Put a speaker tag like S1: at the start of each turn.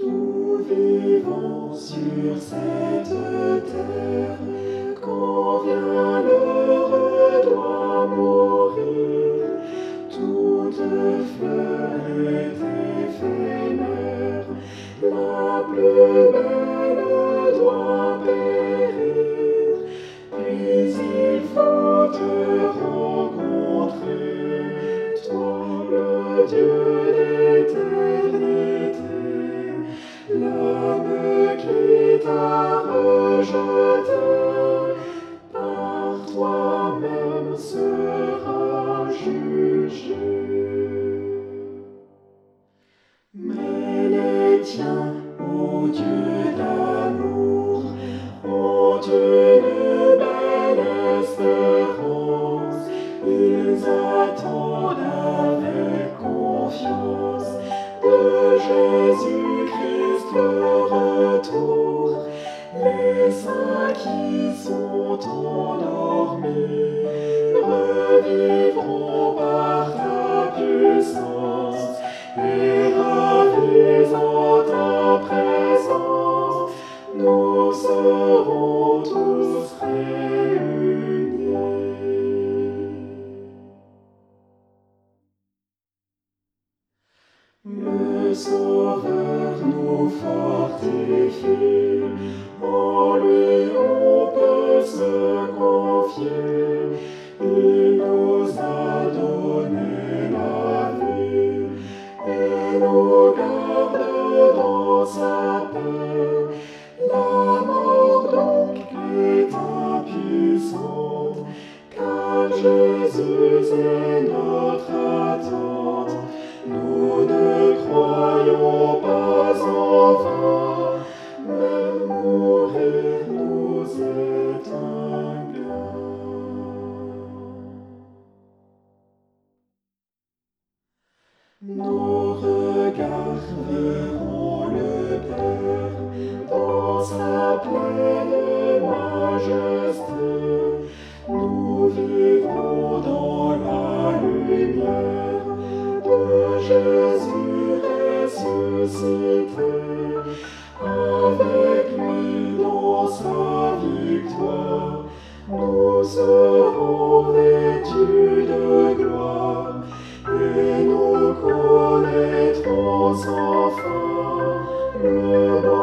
S1: vivons sur cette terre, quand vient l'heure doit mourir, toute fleur est éphémère, la plus belle doit périr, puis il faut te rencontrer, toi le Dieu tiens, ô Dieu d'amour, ont une belle espérance, ils attendent avec confiance de Jésus-Christ le retour. Les saints qui sont endormis Le Sauveur nous fortifie, en lui Jésus est notre attente. Nous ne croyons pas en vain, même mourir nous est un gain. Nos regards le Père dans sa pleine majesté. Jésus ressuscité, avec lui dans sa victoire, nous serons vêtus de gloire et nous connaîtrons enfin le